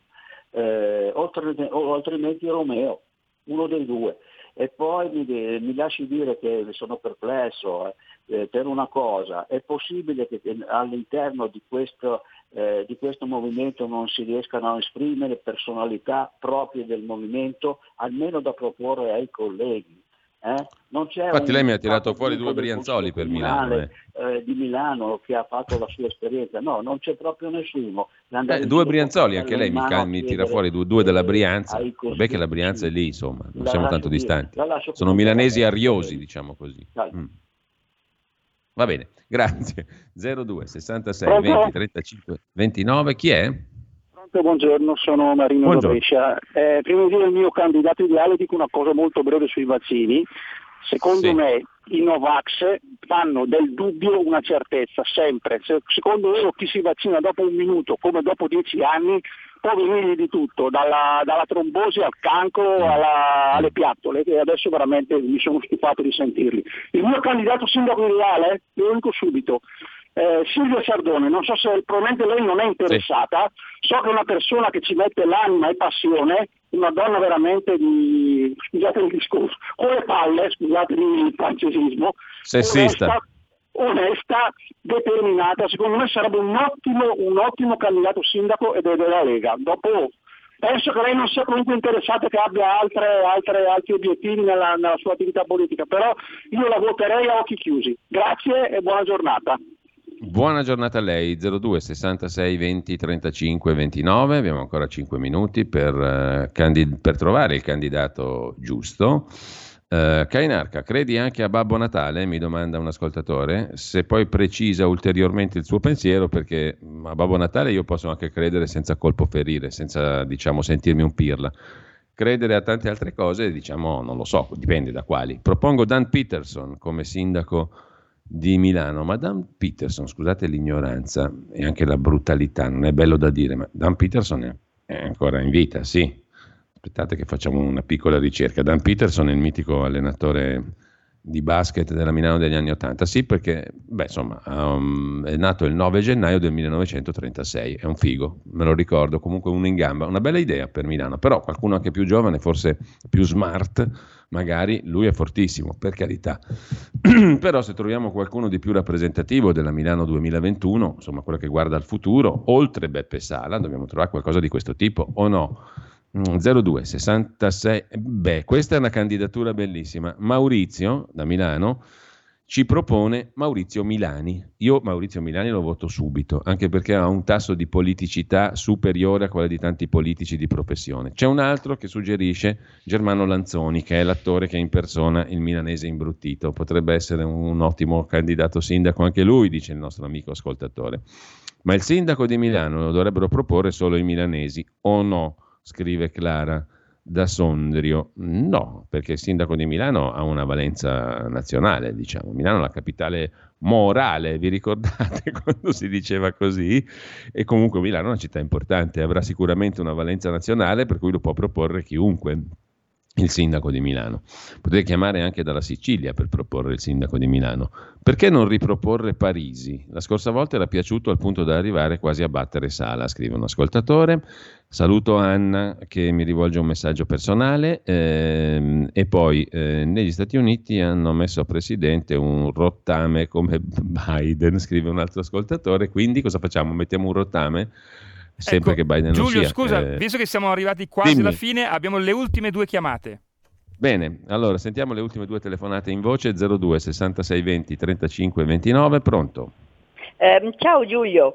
eh, o altrimenti Romeo, uno dei due. E poi mi, mi lasci dire che sono perplesso eh, eh, per una cosa, è possibile che all'interno di questo, eh, di questo movimento non si riescano a esprimere personalità proprie del movimento, almeno da proporre ai colleghi. Eh? Infatti lei mi ha tirato fuori due Brianzoli per Milano. Eh. Eh, di Milano che ha fatto la sua esperienza, no, non c'è proprio nessuno. Eh, due Brianzoli, anche lei mi, mi tira fuori due, due della Brianza. Vabbè che la Brianza è lì, insomma, non siamo tanto distanti. Sono milanesi ariosi, diciamo così. Mm. Va bene, <laughs> grazie. 02 66 20 35 29, chi è? Buongiorno, sono Marino buongiorno. Brescia. Eh, prima di dire il mio candidato ideale dico una cosa molto breve sui vaccini. Secondo sì. me i Novax fanno del dubbio una certezza, sempre. Se, secondo loro chi si vaccina dopo un minuto, come dopo dieci anni, può venire di tutto, dalla, dalla trombosi al cancro alla, alle piattole, e adesso veramente mi sono stufato di sentirli. Il mio candidato sindaco ideale, lo dico subito, eh, Silvia Sardone, non so se probabilmente lei non è interessata, sì. so che è una persona che ci mette l'anima e passione, una donna veramente di, scusate il discorso, con le palle, scusatemi il francesismo, sessista. Onesta, onesta, determinata, secondo me sarebbe un ottimo, un ottimo candidato sindaco ed è della Lega. Dopo penso che lei non sia comunque interessata che abbia altre, altre, altri obiettivi nella, nella sua attività politica, però io la voterei a occhi chiusi. Grazie e buona giornata. Buona giornata a lei, 02 66 20 35 29, abbiamo ancora 5 minuti per, uh, candid- per trovare il candidato giusto. Uh, Kainarca, credi anche a Babbo Natale? Mi domanda un ascoltatore. Se poi precisa ulteriormente il suo pensiero, perché mm, a Babbo Natale io posso anche credere senza colpo ferire, senza diciamo sentirmi un pirla. Credere a tante altre cose, diciamo, non lo so, dipende da quali. Propongo Dan Peterson come sindaco di Milano. Ma Dan Peterson, scusate l'ignoranza e anche la brutalità, non è bello da dire, ma Dan Peterson è, è ancora in vita, sì. Aspettate che facciamo una piccola ricerca. Dan Peterson è il mitico allenatore di basket della Milano degli anni 80. Sì, perché beh, insomma, um, è nato il 9 gennaio del 1936, è un figo, me lo ricordo, comunque uno in gamba, una bella idea per Milano, però qualcuno anche più giovane, forse più smart, magari lui è fortissimo, per carità. <clears throat> però se troviamo qualcuno di più rappresentativo della Milano 2021, insomma, quello che guarda al futuro, oltre Beppe Sala, dobbiamo trovare qualcosa di questo tipo o no? 02 66 beh questa è una candidatura bellissima. Maurizio da Milano ci propone Maurizio Milani. Io Maurizio Milani lo voto subito anche perché ha un tasso di politicità superiore a quello di tanti politici di professione. C'è un altro che suggerisce Germano Lanzoni che è l'attore che impersona il milanese imbruttito. Potrebbe essere un ottimo candidato sindaco anche lui dice il nostro amico ascoltatore. Ma il sindaco di Milano lo dovrebbero proporre solo i milanesi o no scrive Clara da Sondrio. No, perché il sindaco di Milano ha una valenza nazionale, diciamo. Milano è la capitale morale, vi ricordate <laughs> quando si diceva così? E comunque Milano è una città importante, avrà sicuramente una valenza nazionale per cui lo può proporre chiunque il sindaco di Milano. Potete chiamare anche dalla Sicilia per proporre il sindaco di Milano. Perché non riproporre Parisi? La scorsa volta era piaciuto al punto da arrivare quasi a battere Sala, scrive un ascoltatore. Saluto Anna che mi rivolge un messaggio personale ehm, e poi eh, negli Stati Uniti hanno messo a presidente un rottame come <laughs> Biden, scrive un altro ascoltatore, quindi cosa facciamo? Mettiamo un rottame? Sempre ecco, che Biden Giulio, non sia. scusa, eh, visto che siamo arrivati quasi dimmi. alla fine, abbiamo le ultime due chiamate. Bene, allora sentiamo le ultime due telefonate in voce 02 66 20 35 29, pronto? Ehm, ciao Giulio.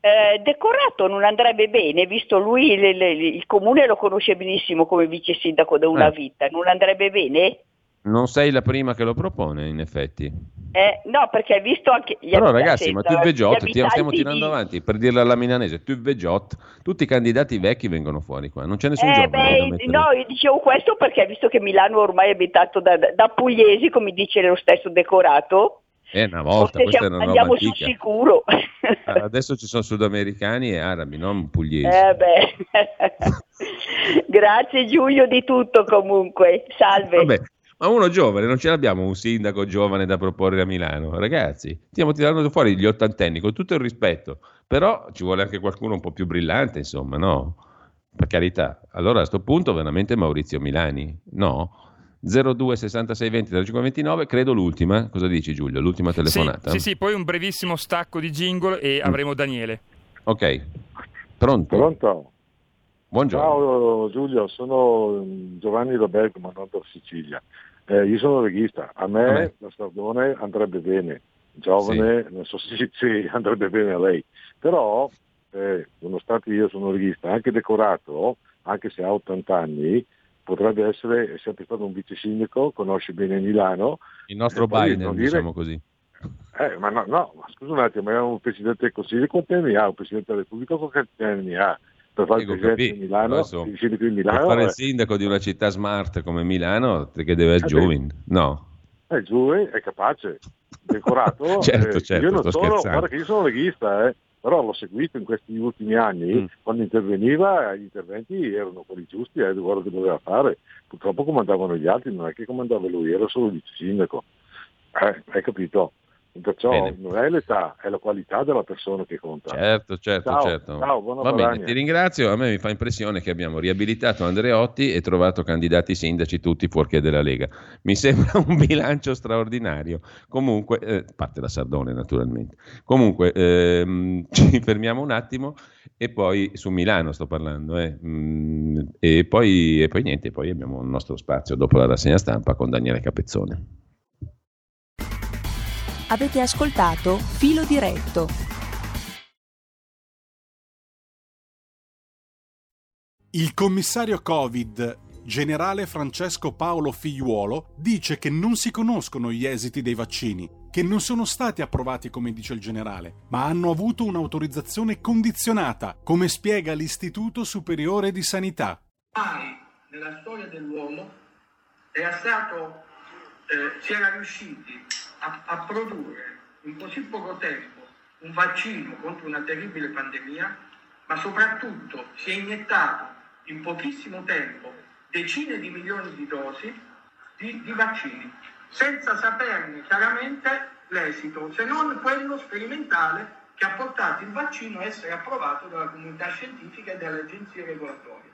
Eh, decorato non andrebbe bene, visto lui le- le- il comune lo conosce benissimo come vice sindaco da una Eh. vita, non andrebbe bene? Non sei la prima che lo propone, in effetti. Eh, no, perché hai visto anche gli Però ragazzi, ma tu gli Veggiot, abitanti stiamo tirando avanti, per dirla alla milanese, tu Veggiot, tutti i candidati vecchi vengono fuori qua, non c'è nessun Eh, giovane beh, mettere. no, io dicevo questo perché visto che Milano ormai è abitato da, da pugliesi, come dice lo stesso decorato, Eh, una volta, forse questa siamo- era una roba andiamo sul sicuro. Adesso ci sono sudamericani e arabi, non pugliesi. Eh beh. <laughs> Grazie Giulio di tutto comunque, salve. Vabbè, ma uno giovane, non ce l'abbiamo un sindaco giovane da proporre a Milano, ragazzi. Stiamo tirando fuori gli ottantenni con tutto il rispetto, però ci vuole anche qualcuno un po' più brillante, insomma, no? Per carità. Allora a questo punto veramente Maurizio Milani, no? 02 66 20 35 29, credo l'ultima. Cosa dici Giulio? L'ultima Sì, telefonata? sì, sì, poi un brevissimo stacco di jingle e avremo Daniele. Ok. Pronto? Pronto? Buongiorno. Ciao Giulio, sono mm, Giovanni da Bergamo, non da Sicilia. Eh, io sono regista, a me Vabbè. la Sardone andrebbe bene, giovane, non so <laughs> se sì, andrebbe bene a lei, però eh, nonostante io sono regista, anche decorato, anche se ha 80 anni, potrebbe essere, è sempre stato un vice sindaco, conosce bene Milano. Il nostro Biden, dire- diciamo così. Eh, ma no, no, ma scusa un attimo, ma è un presidente del Consiglio quanti anni ha? Un presidente della Repubblica quanti anni ha? Per fare il Dico, presidente di Milano, il sindaco di Per Milano, fare il sindaco di una città smart come Milano, che deve essere Eh giovane. No. è eh, è capace, decorato. <laughs> Certo, eh, certo, io non sono, scherzando. guarda che io sono leghista, eh, però l'ho seguito in questi ultimi anni, Mm. quando interveniva, gli interventi erano quelli giusti, eh, quello che doveva fare. Purtroppo comandavano gli altri, non è che comandava lui, era solo il vice sindaco. Eh, hai capito? Perciò Bene. non è l'età, è la qualità della persona che conta. Certo, certo, ciao, certo. Ciao, buona Va bene, ti ringrazio. A me mi fa impressione che abbiamo riabilitato Andreotti e trovato candidati sindaci tutti fuorché della Lega. Mi <laughs> sembra un bilancio straordinario. Comunque, eh, parte la Sardone naturalmente. Comunque, ehm, <laughs> ci fermiamo un attimo e poi su Milano sto parlando. Eh. Mm, e, poi, e poi niente, poi abbiamo il nostro spazio dopo la rassegna stampa con Daniele Capezzone. Avete ascoltato Filo Diretto. Il commissario Covid, generale Francesco Paolo Figliuolo, dice che non si conoscono gli esiti dei vaccini, che non sono stati approvati come dice il generale, ma hanno avuto un'autorizzazione condizionata, come spiega l'Istituto Superiore di Sanità. Mai nella storia dell'uomo è stato, eh, si era riusciti a, a produrre in così poco tempo un vaccino contro una terribile pandemia, ma soprattutto si è iniettato in pochissimo tempo decine di milioni di dosi di, di vaccini, senza saperne chiaramente l'esito, se non quello sperimentale che ha portato il vaccino a essere approvato dalla comunità scientifica e dalle agenzie regolatorie.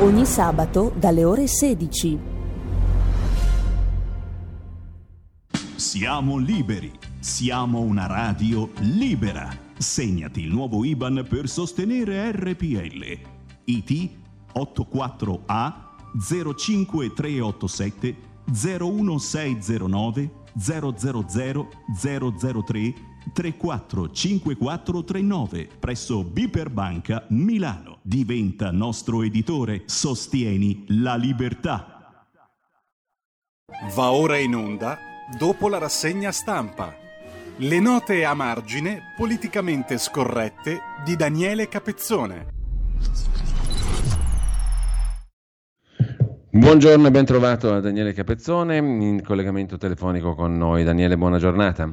Ogni sabato dalle ore 16. Siamo liberi, siamo una radio libera. Segnati il nuovo IBAN per sostenere RPL. IT 84A 05387 01609 000 003 345439 presso Biperbanca Milano. Diventa nostro editore. Sostieni la libertà. Va ora in onda dopo la rassegna stampa. Le note a margine politicamente scorrette di Daniele Capezzone. Buongiorno e ben trovato a Daniele Capezzone in collegamento telefonico con noi. Daniele, buona giornata.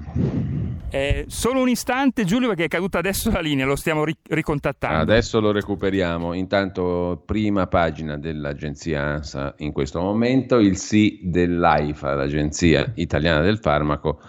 Eh, solo un istante Giulio perché è caduta adesso la linea, lo stiamo ri- ricontattando. Adesso lo recuperiamo. Intanto prima pagina dell'agenzia ANSA in questo momento, il sì dell'AIFA, l'agenzia italiana del farmaco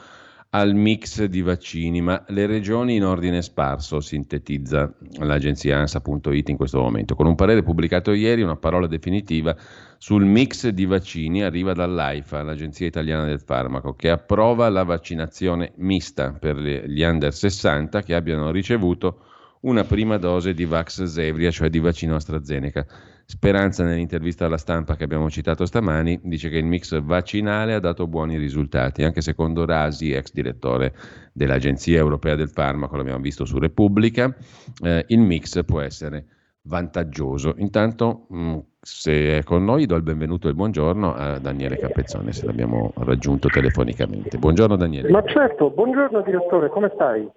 al mix di vaccini, ma le regioni in ordine sparso, sintetizza l'agenzia ANSA.it in questo momento. Con un parere pubblicato ieri, una parola definitiva sul mix di vaccini arriva dall'AIFA, l'agenzia italiana del farmaco, che approva la vaccinazione mista per gli under 60 che abbiano ricevuto una prima dose di Vax Zevria, cioè di vaccino AstraZeneca. Speranza, nell'intervista alla stampa che abbiamo citato stamani, dice che il mix vaccinale ha dato buoni risultati, anche secondo Rasi, ex direttore dell'Agenzia Europea del Farmaco, l'abbiamo visto su Repubblica, eh, il mix può essere vantaggioso. Intanto, mh, mm, se è con noi, do il benvenuto e il buongiorno a Daniele Capezzone, se l'abbiamo raggiunto telefonicamente. Buongiorno Daniele. Ma certo, buongiorno direttore, come stai?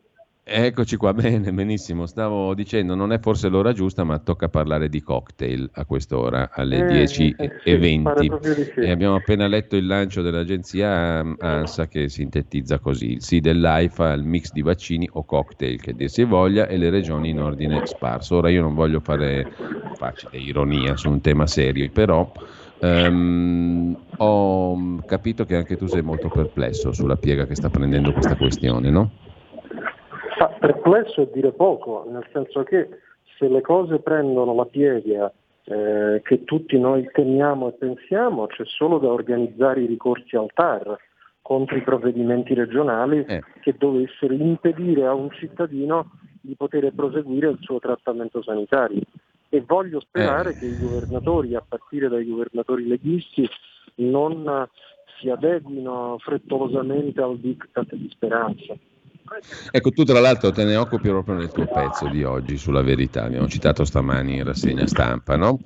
Eccoci qua, <laughs> bene, benissimo. Stavo dicendo, non è forse l'ora giusta, ma tocca parlare di cocktail a quest'ora, alle eh, 10 eh, e 20. Sì, e abbiamo appena letto il lancio dell'agenzia ANSA che sintetizza così, il sì dell'AIFA al mix di vaccini o cocktail, che dir si voglia, e le regioni in ordine sparso. Ora io non voglio fare facile ironia su un tema serio, però... Um, ho capito che anche tu sei molto perplesso sulla piega che sta prendendo questa questione, no? Perplesso è dire poco, nel senso che se le cose prendono la piega eh, che tutti noi temiamo e pensiamo, c'è solo da organizzare i ricorsi al TAR contro i provvedimenti regionali eh. che dovessero impedire a un cittadino di poter proseguire il suo trattamento sanitario. E voglio sperare eh. che i governatori, a partire dai governatori leghisti, non si adeguino frettolosamente al diktat di speranza. Ecco, tu tra l'altro te ne occupi proprio nel tuo pezzo di oggi sulla verità, abbiamo citato stamani in rassegna stampa, no?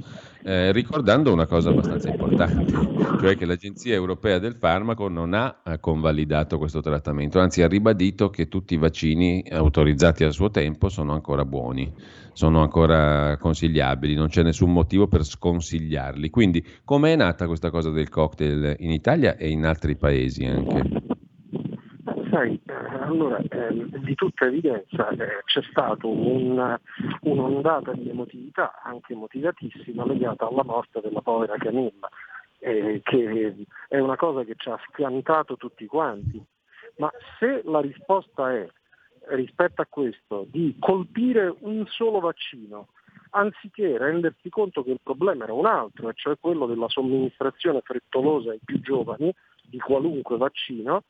eh, ricordando una cosa abbastanza importante, cioè che l'Agenzia Europea del Farmaco non ha convalidato questo trattamento, anzi ha ribadito che tutti i vaccini autorizzati al suo tempo sono ancora buoni, sono ancora consigliabili, non c'è nessun motivo per sconsigliarli. Quindi com'è nata questa cosa del cocktail in Italia e in altri paesi anche? Sai, eh, allora eh, di tutta evidenza eh, c'è stata un, un'ondata di emotività, anche motivatissima, legata alla morte della povera Camilla, eh, che è una cosa che ci ha schiantato tutti quanti. Ma se la risposta è rispetto a questo di colpire un solo vaccino, anziché rendersi conto che il problema era un altro, e cioè quello della somministrazione frettolosa ai più giovani di qualunque vaccino,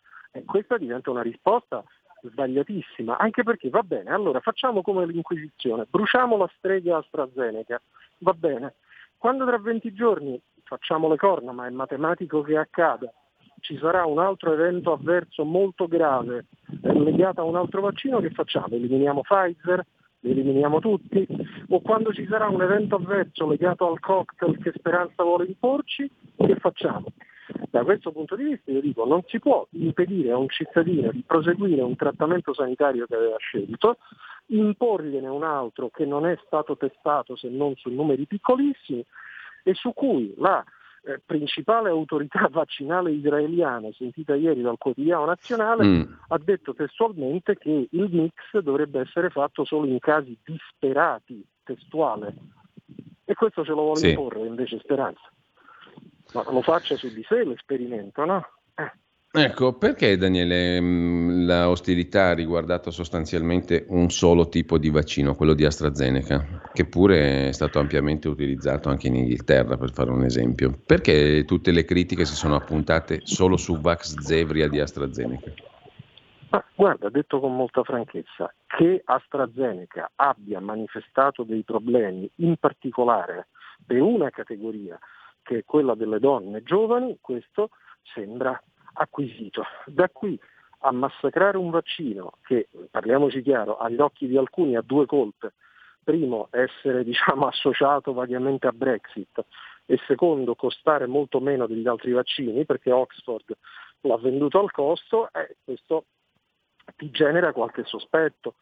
questa diventa una risposta sbagliatissima, anche perché va bene, allora facciamo come l'Inquisizione, bruciamo la strega AstraZeneca, va bene, quando tra 20 giorni facciamo le corna, ma è matematico che accada, ci sarà un altro evento avverso molto grave legato a un altro vaccino, che facciamo? Eliminiamo Pfizer? Li eliminiamo tutti? O quando ci sarà un evento avverso legato al cocktail che Speranza vuole imporci, che facciamo? Da questo punto di vista io dico non si può impedire a un cittadino di proseguire un trattamento sanitario che aveva scelto, imporgliene un altro che non è stato testato se non su numeri piccolissimi e su cui la eh, principale autorità <laughs> vaccinale israeliana, sentita ieri dal quotidiano nazionale, mm. ha detto testualmente che il mix dovrebbe essere fatto solo in casi disperati, testuale. E questo ce lo vuole sì. imporre invece Speranza ma lo faccia su di sé l'esperimento, no? Eh. Ecco, perché Daniele mm, la ostilità ha riguardato sostanzialmente un solo tipo di vaccino, quello di AstraZeneca, che pure è stato ampiamente utilizzato anche in Inghilterra, per fare un esempio? Perché tutte le critiche si sono appuntate solo su Vax Zevria di AstraZeneca? Ma guarda, detto con molta franchezza, che AstraZeneca abbia manifestato dei problemi, in particolare per una categoria che è quella delle donne giovani, questo sembra acquisito. Da qui a massacrare un vaccino che, parliamoci chiaro, agli occhi di alcuni ha due colpe. Primo, essere diciamo, <laughs> associato vagamente a Brexit e secondo, costare molto meno degli altri vaccini perché Oxford l'ha venduto al costo, eh, questo ti genera qualche sospetto.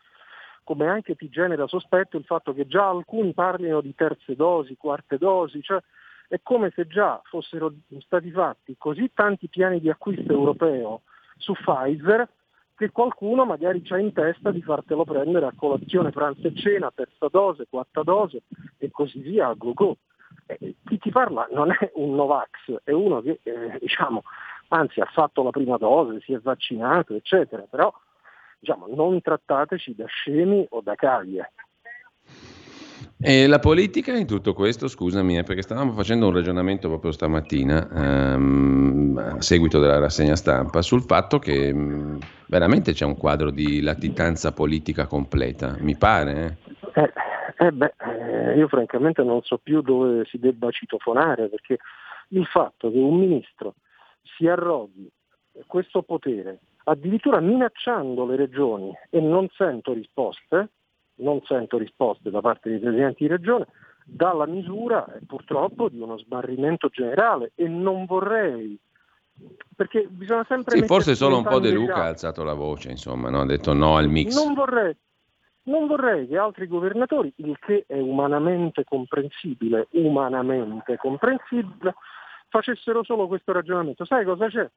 Come anche ti genera sospetto il fatto che già alcuni parlino di terze dosi, quarte dosi, cioè è come se già fossero stati fatti così tanti piani di acquisto europeo su Pfizer che qualcuno magari ha in testa di fartelo prendere a colazione, pranzo e cena, terza dose, quarta dose e così via a go-go. Eh, chi ti parla non è un Novax, è uno che eh, diciamo, anzi ha fatto la prima dose, si è vaccinato, eccetera, però diciamo, non trattateci da scemi o da cavie. E la politica in tutto questo, scusami, perché stavamo facendo un ragionamento proprio stamattina, ehm, a seguito della rassegna stampa, sul fatto che mh, veramente c'è un quadro di latitanza politica completa, mi pare. Eh, eh, eh beh, eh, io francamente non so più dove si debba citofonare, perché il fatto che un ministro si arroghi questo potere, addirittura minacciando le regioni e non sento risposte, non sento risposte da parte dei presidenti di regione, dalla misura purtroppo di uno sbarrimento generale e non vorrei perché bisogna sempre sì, forse solo un po' De Luca ha alzato la voce insomma no? ha detto no al mix non vorrei, non vorrei che altri governatori il che è umanamente comprensibile umanamente comprensibile facessero solo questo ragionamento sai cosa c'è?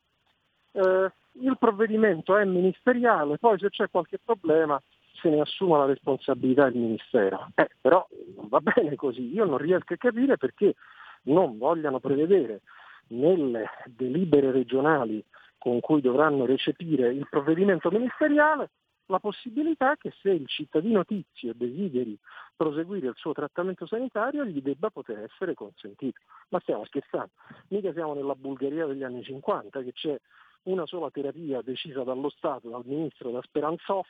Eh, il provvedimento è ministeriale poi se c'è qualche problema se ne assuma la responsabilità il Ministero. Eh, però non va bene così, io non riesco a capire perché non vogliano prevedere nelle delibere regionali con cui dovranno recepire il provvedimento ministeriale la possibilità che se il cittadino tizio desideri proseguire il suo trattamento sanitario gli debba poter essere consentito. Ma stiamo scherzando, mica siamo nella Bulgaria degli anni 50 che c'è una sola terapia decisa dallo Stato, dal ministro da Speranzov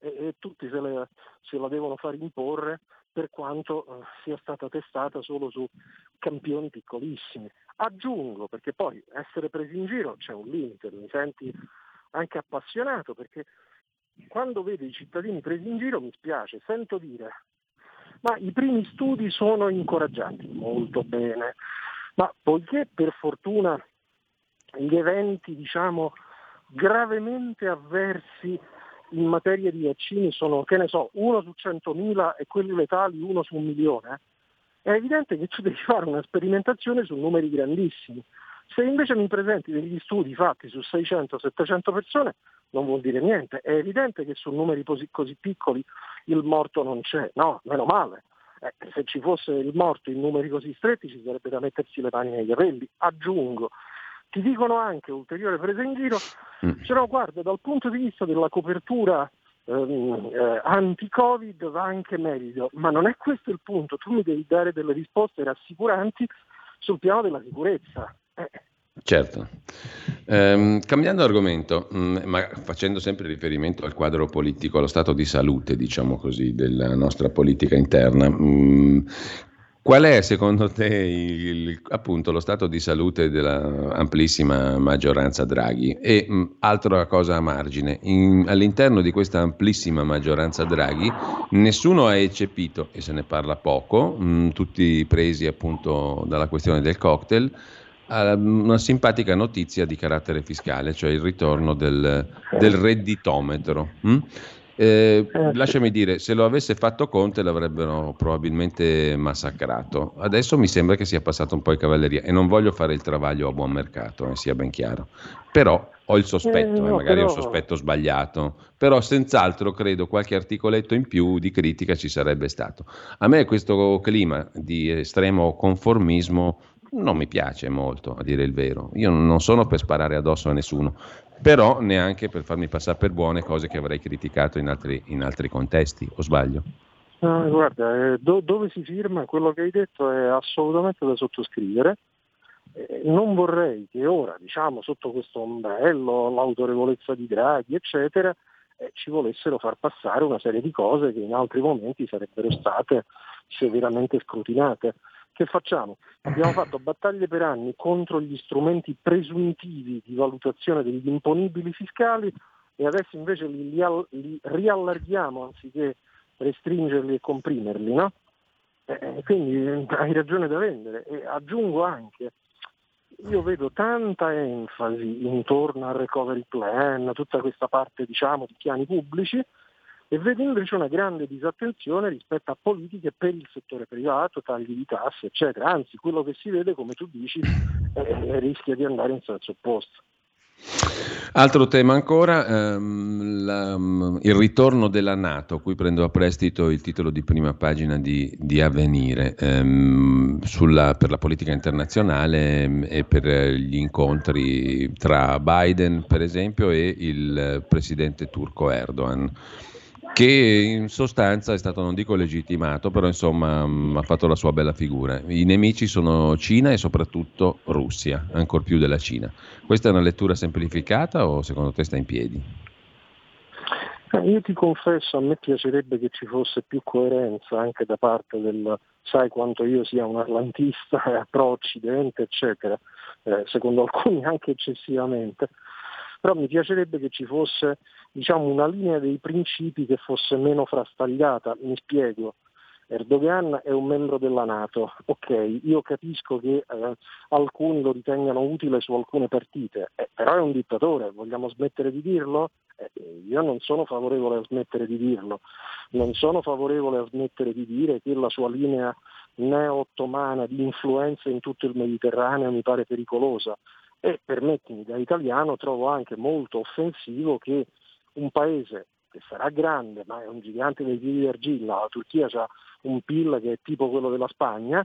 e, e tutti se, le, se, la devono far imporre per quanto eh, sia stata testata solo su campioni piccolissimi. Aggiungo, perché poi essere presi in giro c'è un limite, mi senti anche appassionato perché quando vedo i cittadini presi in giro mi spiace, sento dire ma i primi studi sono incoraggianti, molto bene, ma poiché per fortuna gli eventi diciamo gravemente avversi in materia di vaccini sono, che ne so, uno su 100.000 e quelli letali uno su un milione, è evidente che tu devi fare una sperimentazione su numeri grandissimi. Se invece mi presenti degli studi fatti su 600-700 persone, non vuol dire niente. È evidente che su numeri così, così piccoli il morto non c'è, no, meno male. Eh, se ci fosse il morto in numeri così stretti ci sarebbe da mettersi le mani nei capelli. Aggiungo, ti dicono anche ulteriore presa in giro, mm. no, guarda, dal punto di vista della copertura ehm, eh, anti-Covid va anche meglio, ma non è questo il punto, tu mi devi dare delle risposte rassicuranti sul piano della sicurezza. Eh. Certo. Ehm, cambiando argomento, mh, mm, ma facendo sempre riferimento al quadro politico, allo stato di salute, diciamo così, della nostra politica interna, mh, mm, Qual è secondo te il, appunto, lo stato di salute dell'amplissima maggioranza Draghi? E mh, altra cosa a margine, in, all'interno di questa amplissima maggioranza Draghi nessuno ha eccepito, e se ne parla poco, mh, tutti presi appunto dalla questione del cocktail, una simpatica notizia di carattere fiscale, cioè il ritorno del, del redditometro. Hm? Eh, lasciami dire, se lo avesse fatto Conte l'avrebbero probabilmente massacrato. Adesso mi sembra che sia passato un po' in cavalleria e non voglio fare il travaglio a buon mercato, eh, sia ben chiaro. Però ho il sospetto, eh, no, magari però... è un sospetto sbagliato, però senz'altro credo qualche articoletto in più di critica ci sarebbe stato. A me questo clima di estremo conformismo non mi piace molto, a dire il vero. Io non sono per sparare addosso a nessuno, però neanche per farmi passare per buone cose che avrei criticato in altri, in altri contesti, o sbaglio? No, guarda, eh, do, dove si firma quello che hai detto è assolutamente da sottoscrivere. Eh, non vorrei che ora, diciamo, sotto questo ombrello, l'autorevolezza di Draghi, eccetera, eh, ci volessero far passare una serie di cose che in altri momenti sarebbero state severamente scrutinate. Che facciamo? Abbiamo fatto battaglie per anni contro gli strumenti presuntivi di valutazione degli imponibili fiscali e adesso invece li, li, li riallarghiamo anziché restringerli e comprimerli, no? Eh, quindi hai ragione da vendere e aggiungo anche, io vedo tanta enfasi intorno al recovery plan, tutta questa parte diciamo di piani pubblici, e vede invece una grande disattenzione rispetto a politiche per il settore privato, tagli di tasse, eccetera. Anzi, quello che si vede, come tu dici, eh, rischia di andare in senso opposto. Altro tema ancora, ehm, la, mm, il ritorno della Nato, qui prendo a prestito il titolo di prima pagina di, di Avvenire, ehm, sulla, per la politica internazionale ehm, e per gli incontri tra Biden per esempio e il presidente turco Erdogan che in sostanza è stato, non dico legittimato, però insomma mh, mm, ha fatto la sua bella figura. I nemici sono Cina e soprattutto Russia, ancor più della Cina. Questa è una lettura semplificata o secondo te sta in piedi? Eh, io ti confesso, a me piacerebbe che ci fosse più coerenza anche da parte del, sai quanto io sia un atlantista <laughs> pro-occidente, eccetera, eh, secondo alcuni anche eccessivamente però mi piacerebbe che ci fosse diciamo, una linea dei principi che fosse meno frastagliata, mi spiego. Erdogan è un membro della Nato, ok, io capisco che eh, alcuni lo ritengano utile su alcune partite, eh, però è un dittatore, vogliamo smettere di dirlo? Eh, io non sono favorevole a smettere di dirlo, non sono favorevole a smettere di dire che la sua linea neo-ottomana di influenza in tutto il Mediterraneo mi pare pericolosa e permettimi da italiano trovo anche molto offensivo che un paese che sarà grande ma è un gigante dei piedi d'argilla, la Turchia ha un PIL che è tipo quello della Spagna,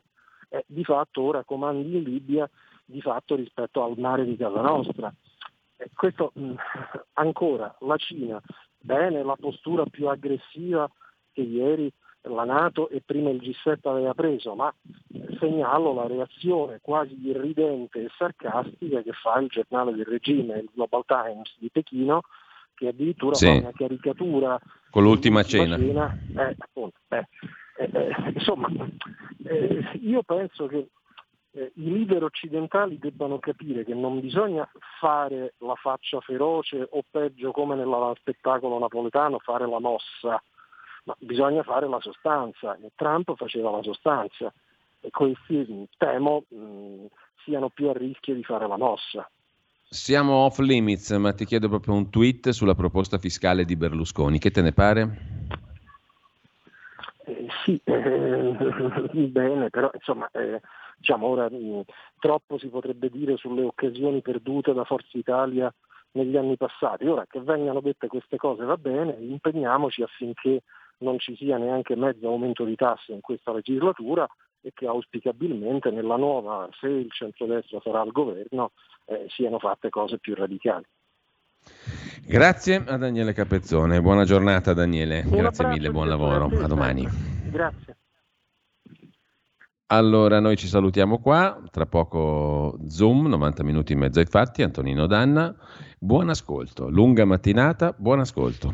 e di fatto ora comandi in Libia di fatto rispetto al mare di casa nostra. E questo mh, ancora la Cina, bene la postura più aggressiva che ieri la Nato e prima il G7 aveva preso, ma segnalo la reazione quasi irridente e sarcastica che fa il giornale del regime, il Global Times di Pechino, che addirittura sì. fa una caricatura con l'ultima cena. cena. Eh, appunto, eh, eh, eh insomma, eh, io penso che eh, i leader occidentali debbano capire che non bisogna fare la faccia feroce o peggio come nello spettacolo napoletano fare la mossa, ma bisogna fare la sostanza e Trump faceva la sostanza e questi temo mh, siano più a rischio di fare la mossa. Siamo off limits, ma ti chiedo proprio un tweet sulla proposta fiscale di Berlusconi. Che te ne pare? Eh, sì, <laughs> eh, bene, però insomma, eh, diciamo ora mh, troppo si potrebbe dire sulle occasioni perdute da Forza Italia negli anni passati. Ora che vengano dette queste cose va bene, impegniamoci affinché non ci sia neanche mezzo aumento di tasse in questa legislatura e che auspicabilmente nella nuova, se il centrodestra sarà al governo, eh, siano fatte cose più radicali. Grazie a Daniele Capezzone, buona giornata Daniele, Un grazie mille, buon lavoro, a domani. Grazie. Allora, noi ci salutiamo qua, tra poco Zoom, 90 minuti e mezzo ai fatti, Antonino Danna, buon ascolto, lunga mattinata, buon ascolto.